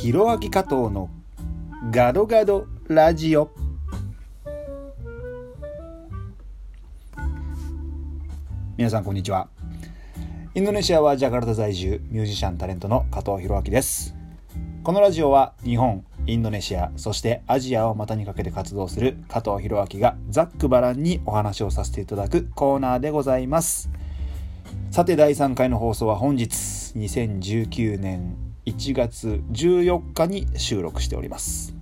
ひろあき加藤のガドガドラジオ。皆さんこんにちは。インドネシアはジャカルタ在住ミュージシャンタレントの加藤弘明です。このラジオは日本インドネシアそしてアジアを股にかけて活動する加藤弘明がざっくばらんにお話をさせていただくコーナーでございます。さて第3回の放送は本日2019年1月14日に収録しております。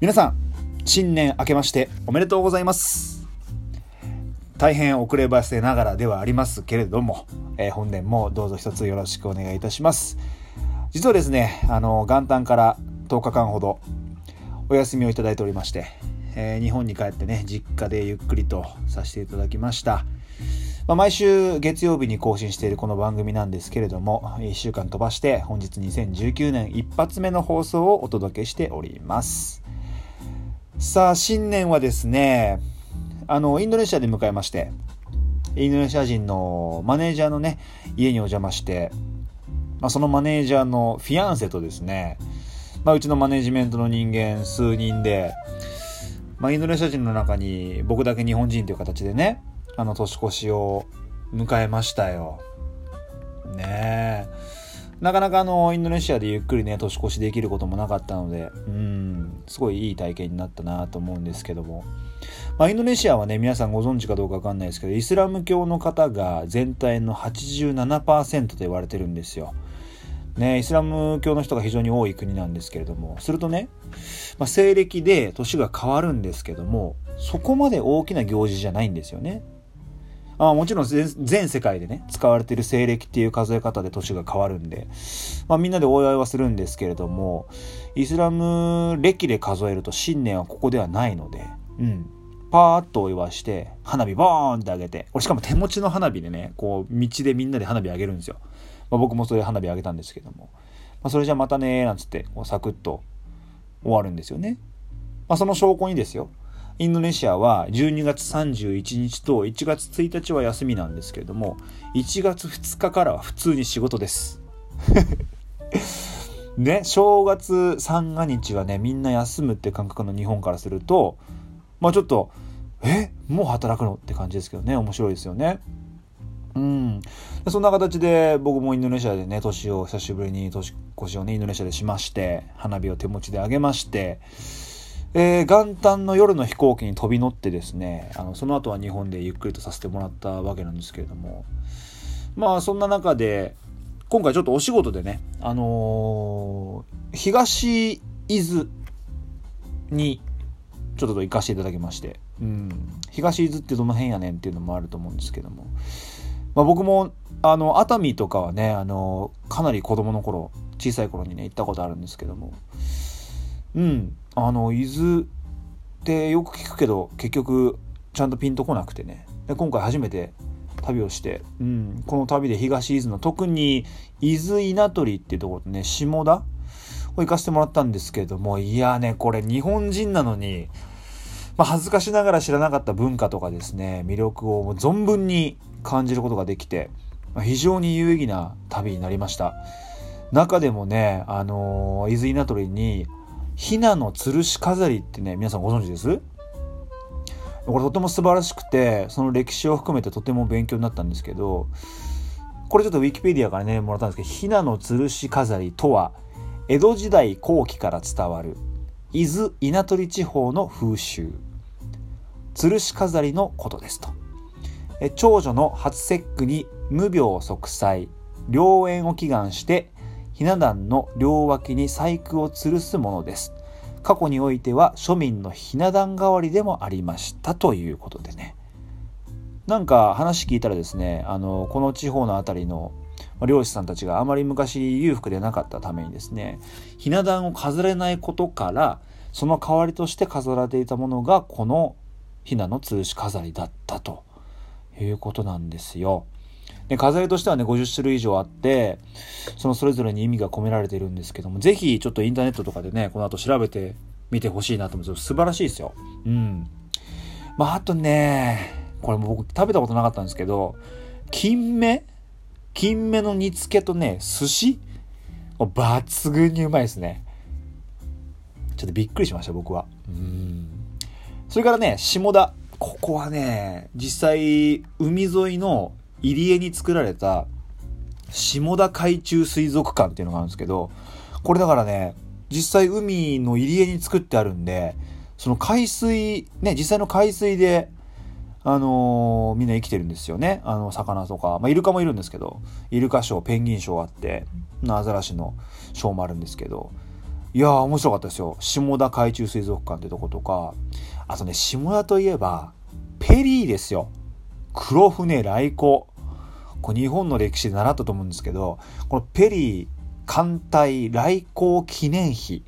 皆さん新年明けましておめでとうございます。大変遅ればせながらではありますけれども、えー、本年もどうぞ一つよろしくお願いいたします。実はですねあの元旦から10日間ほどお休みをいただいておりまして、えー、日本に帰ってね実家でゆっくりとさせていただきました。まあ、毎週月曜日に更新しているこの番組なんですけれども、1週間飛ばして本日2019年一発目の放送をお届けしております。さあ、新年はですね、あの、インドネシアで迎えまして、インドネシア人のマネージャーのね、家にお邪魔して、まあ、そのマネージャーのフィアンセとですね、まあ、うちのマネジメントの人間数人で、まあ、インドネシア人の中に僕だけ日本人という形でね、あの年越しを迎えましたよ。ねえ。なかなかあの、インドネシアでゆっくりね、年越しできることもなかったので、うん、すごいいい体験になったなと思うんですけども。まあ、インドネシアはね、皆さんご存知かどうかわかんないですけど、イスラム教の方が全体の87%と言われてるんですよ。ね、イスラム教の人が非常に多い国なんですけれども、するとね、まあ、西暦で年が変わるんですけども、そこまで大きな行事じゃないんですよね。あもちろん全世界でね、使われている西暦っていう数え方で年が変わるんで、まあみんなでお祝いはするんですけれども、イスラム歴で数えると新年はここではないので、うん。パーッとお祝いして、花火ボーンってあげて、俺しかも手持ちの花火でね、こう、道でみんなで花火あげるんですよ。まあ、僕もそれ花火あげたんですけども、まあ、それじゃあまたねなんつって、こうサクッと終わるんですよね。まあ、その証拠にですよ。インドネシアは12月31日と1月1日は休みなんですけれども、1月2日からは普通に仕事です。ね、正月三が日はね、みんな休むって感覚の日本からすると、まあちょっと、えもう働くのって感じですけどね、面白いですよね。うん。そんな形で僕もインドネシアでね、年を久しぶりに年越しをね、インドネシアでしまして、花火を手持ちであげまして、えー、元旦の夜の飛行機に飛び乗ってですねあのその後は日本でゆっくりとさせてもらったわけなんですけれどもまあそんな中で今回ちょっとお仕事でねあのー、東伊豆にちょっと行かせていただきまして、うん、東伊豆ってどの辺やねんっていうのもあると思うんですけども、まあ、僕もあの熱海とかはねあのかなり子供の頃小さい頃にね行ったことあるんですけども。うん。あの伊豆ってよく聞くけど結局ちゃんとピンとこなくてね。で今回初めて旅をして、うん、この旅で東伊豆の特に伊豆稲取っていうところでね下田を行かせてもらったんですけどもいやねこれ日本人なのに、まあ、恥ずかしながら知らなかった文化とかですね魅力を存分に感じることができて、非常に有意義な旅になりました。中でもねあの、伊豆稲取にひなの吊るし飾りってね、皆さんご存知です？これとても素晴らしくて、その歴史を含めてとても勉強になったんですけど、これちょっとウィキペディアからね、もらったんですけど、ひなの吊るし飾りとは、江戸時代後期から伝わる、伊豆稲取地方の風習、吊るし飾りのことですと。長女の初節句に無病息災、良縁を祈願してひな壇の両脇に細工を吊るすものです。過去においては庶民のひな壇代わりでもありましたということでね。なんか話聞いたらですね、あの、この地方の辺りの漁師さんたちがあまり昔裕福でなかったためにですね、ひな壇を飾れないことから、その代わりとして飾られていたものがこのひなの吊るし飾りだったということなんですよ。で、飾りとしてはね、50種類以上あって、そのそれぞれに意味が込められているんですけども、ぜひちょっとインターネットとかでね、この後調べてみてほしいなと思うんです素晴らしいですよ。うん。まあ、あとね、これも僕食べたことなかったんですけど、金目金目の煮付けとね、寿司？抜群にうまいですね。ちょっとびっくりしました、僕は。うん。それからね、下田。ここはね、実際、海沿いの入り江に作られた、下田海中水族館っていうのがあるんですけど、これだからね、実際海の入り江に作ってあるんで、その海水、ね、実際の海水で、あのー、みんな生きてるんですよね。あの、魚とか。まあ、イルカもいるんですけど、イルカショー、ペンギンショーあって、アザラシのショーもあるんですけど、いやー、面白かったですよ。下田海中水族館ってとことか、あとね、下田といえば、ペリーですよ。黒船来航。これ日本の歴史で習ったと思うんですけど、このペリー艦隊来航記念碑。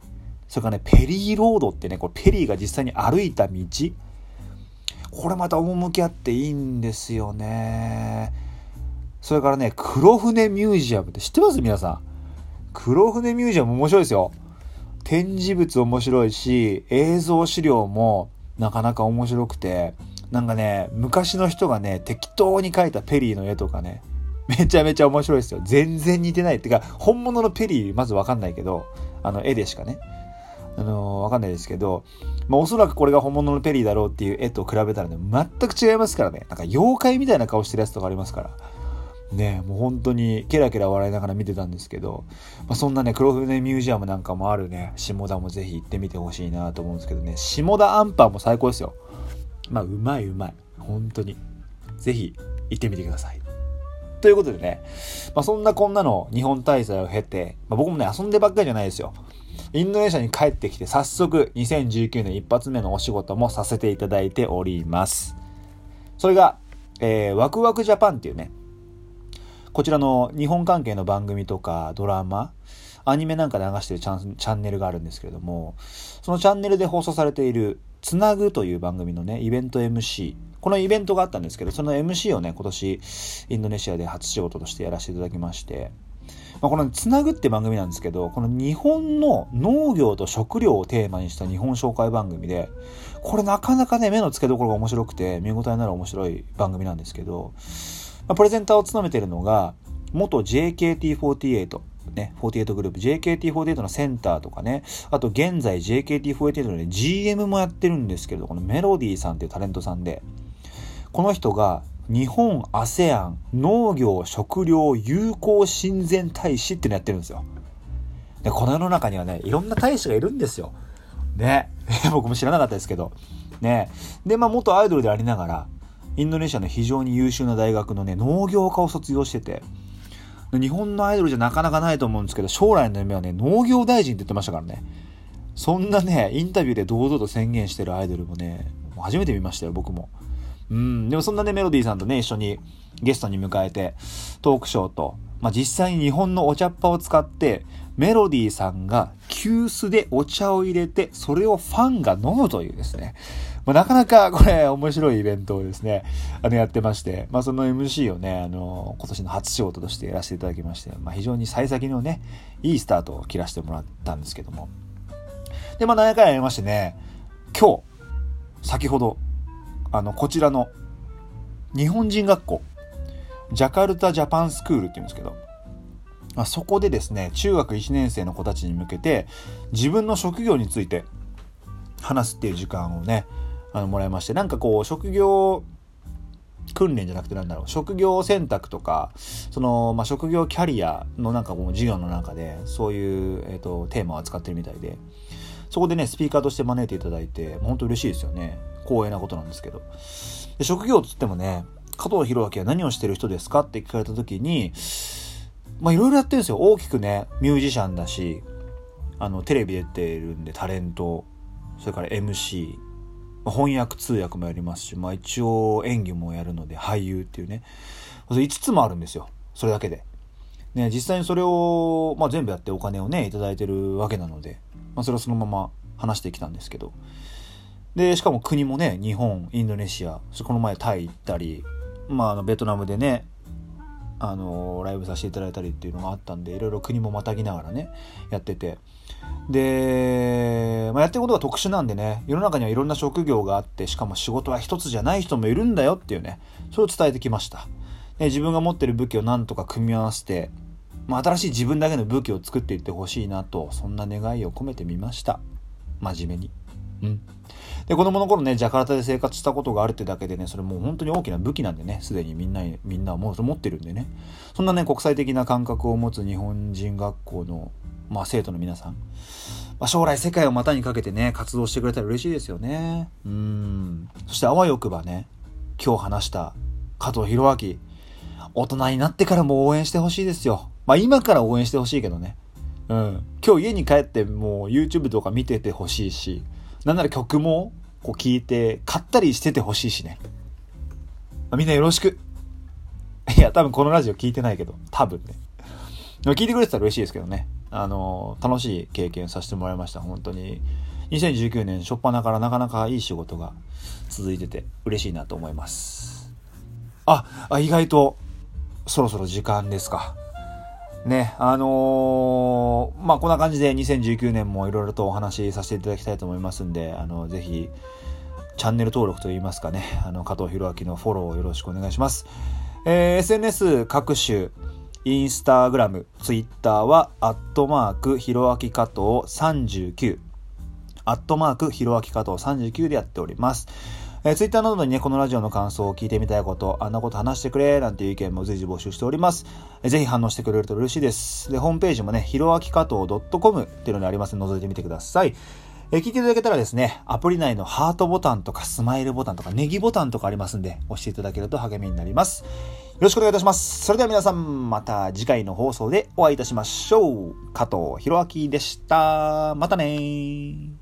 それからね、ペリーロードってね、これペリーが実際に歩いた道。これまた趣あっていいんですよね。それからね、黒船ミュージアムって知ってます？皆さん。黒船ミュージアム面白いですよ。展示物面白いし、映像資料もなかなか面白くて、なんかね、昔の人がね、適当に描いたペリーの絵とかね、めちゃめちゃ面白いですよ。全然似てない。ってか、本物のペリーまずわかんないけど、あの、絵でしかね。あのー、わかんないですけど、まあ、おそらくこれが本物のペリーだろうっていう絵と比べたらね、全く違いますからね。なんか妖怪みたいな顔してるやつとかありますから。ねもう本当にケラケラ笑いながら見てたんですけど、まあ、そんなね、黒船ミュージアムなんかもあるね、下田もぜひ行ってみてほしいなと思うんですけどね、下田アンパンも最高ですよ。まあ、うまいうまい。本当に。ぜひ行ってみてください。ということでね、まあ、そんなこんなの日本滞在を経て、まあ、僕もね、遊んでばっかりじゃないですよ。インドネシアに帰ってきて早速2019年一発目のお仕事もさせていただいております。それが、えー、ワクワクジャパンっていうね、こちらの日本関係の番組とかドラマ、アニメなんか流してるチャンネルがあるんですけれども、そのチャンネルで放送されている、つなぐという番組のね、イベント MC。このイベントがあったんですけど、その MC をね、今年、インドネシアで初仕事としてやらせていただきまして、まあ、このつなぐって番組なんですけど、この日本の農業と食料をテーマにした日本紹介番組で、これなかなかね、目の付けどころが面白くて、見応えのある面白い番組なんですけど、プレゼンターを務めているのが、元 JKT48、ね、48グループ、JKT48 のセンターとかね、あと現在 JKT48 の、ね、GM もやってるんですけど、このメロディーさんっていうタレントさんで、この人が日本 ASEAN 農業食料友好親善大使ってのやってるんですよ。で、この世の中にはね、いろんな大使がいるんですよ。ね。僕も知らなかったですけど。ね。で、まあ元アイドルでありながら、インドネシアの非常に優秀な大学のね、農業科を卒業してて、日本のアイドルじゃなかなかないと思うんですけど、将来の夢はね、農業大臣って言ってましたからね。そんなね、インタビューで堂々と宣言してるアイドルもね、もう初めて見ましたよ、僕も。うん、でもそんなね、メロディーさんとね、一緒にゲストに迎えて、トークショーと、まあ、実際に日本のお茶っ葉を使って、メロディーさんが急須でお茶を入れて、それをファンが飲むというですね。まあ、なかなかこれ面白いイベントをですね、あのやってまして、まあその MC をね、あの、今年の初仕事としてやらせていただきまして、まあ非常に幸先のね、いいスタートを切らせてもらったんですけども。で、まあ何回かやりましてね、今日、先ほど、あの、こちらの日本人学校、ジャカルタジャパンスクールって言うんですけど、まあ、そこでですね、中学1年生の子たちに向けて、自分の職業について話すっていう時間をね、あの、もらいまして、なんかこう、職業訓練じゃなくてなんだろう、職業選択とか、その、まあ、職業キャリアのなんかこう、授業の中で、そういう、えっ、ー、と、テーマを扱ってるみたいで、そこでね、スピーカーとして招いていただいて、本当嬉しいですよね。光栄なことなんですけど。で職業つってもね、加藤弘明は何をしてる人ですか？って聞かれた時に、まあいろいろやってるんですよ。大きくね、ミュージシャンだし、あの、テレビ出てるんでタレント、それから MC、翻訳通訳もやりますし、まあ一応演技もやるので俳優っていうね、5つもあるんですよ。それだけで。ね、実際にそれを、まあ、全部やってお金をね、いただいてるわけなので、まあ、それをそのまま話してきたんですけど、で、しかも国もね、日本、インドネシア、そこの前タイ行ったり、まあ、あの、ベトナムでね、あの、ライブさせていただいたりっていうのがあったんで、いろいろ国もまたぎながらね、やってて。で、まあ、やってることが特殊なんでね、世の中にはいろんな職業があって、しかも仕事は一つじゃない人もいるんだよっていうね、それを伝えてきました。で自分が持ってる武器をなんとか組み合わせて、まあ、新しい自分だけの武器を作っていってほしいなと、そんな願いを込めてみました。真面目に。うん。で、子供の頃ね、ジャカルタで生活したことがあるってだけでね、それもう本当に大きな武器なんでね、すでにみんな、みんなもう持ってるんでね。そんなね、国際的な感覚を持つ日本人学校の、まあ、生徒の皆さん。まあ、将来世界を股にかけてね、活動してくれたら嬉しいですよね。うん。そしてあわよくばね、今日話した加藤弘明、大人になってからも応援してほしいですよ。まあ今から応援してほしいけどね。うん。今日家に帰ってもう YouTube とか見ててほしいし、なんなら曲もこう聞いて買ったりしててほしいしね。まあ、みんなよろしく。いや、多分このラジオ聞いてないけど、多分ね。聞いてくれてたら嬉しいですけどね。あの、楽しい経験させてもらいました。本当に。2019年初っ端からなかなかいい仕事が続いてて嬉しいなと思います。あ、あ意外とそろそろ時間ですか。ね、あのー、まあ、こんな感じで2019年もいろいろとお話しさせていただきたいと思いますんで、あの、ぜひ、チャンネル登録といいますかね、あの、加藤弘明のフォローをよろしくお願いします。えー、SNS 各種、インスタグラム、ツイッターは、アットマーク、ひろあき加藤39、アットマーク、ひろあき加藤39でやっております。えー、ツイッターなどにね、このラジオの感想を聞いてみたいこと、あんなこと話してくれ、なんていう意見も随時募集しております。えー、ぜひ反応してくれると嬉しいです。で、ホームページもね、ひろあき加藤 .com っていうのにありますので、覗いてみてください。え、聞いていただけたらですね、アプリ内のハートボタンとかスマイルボタンとかネギボタンとかありますんで、押していただけると励みになります。よろしくお願いいたします。それでは皆さん、また次回の放送でお会いいたしましょう。加藤弘明でした。またね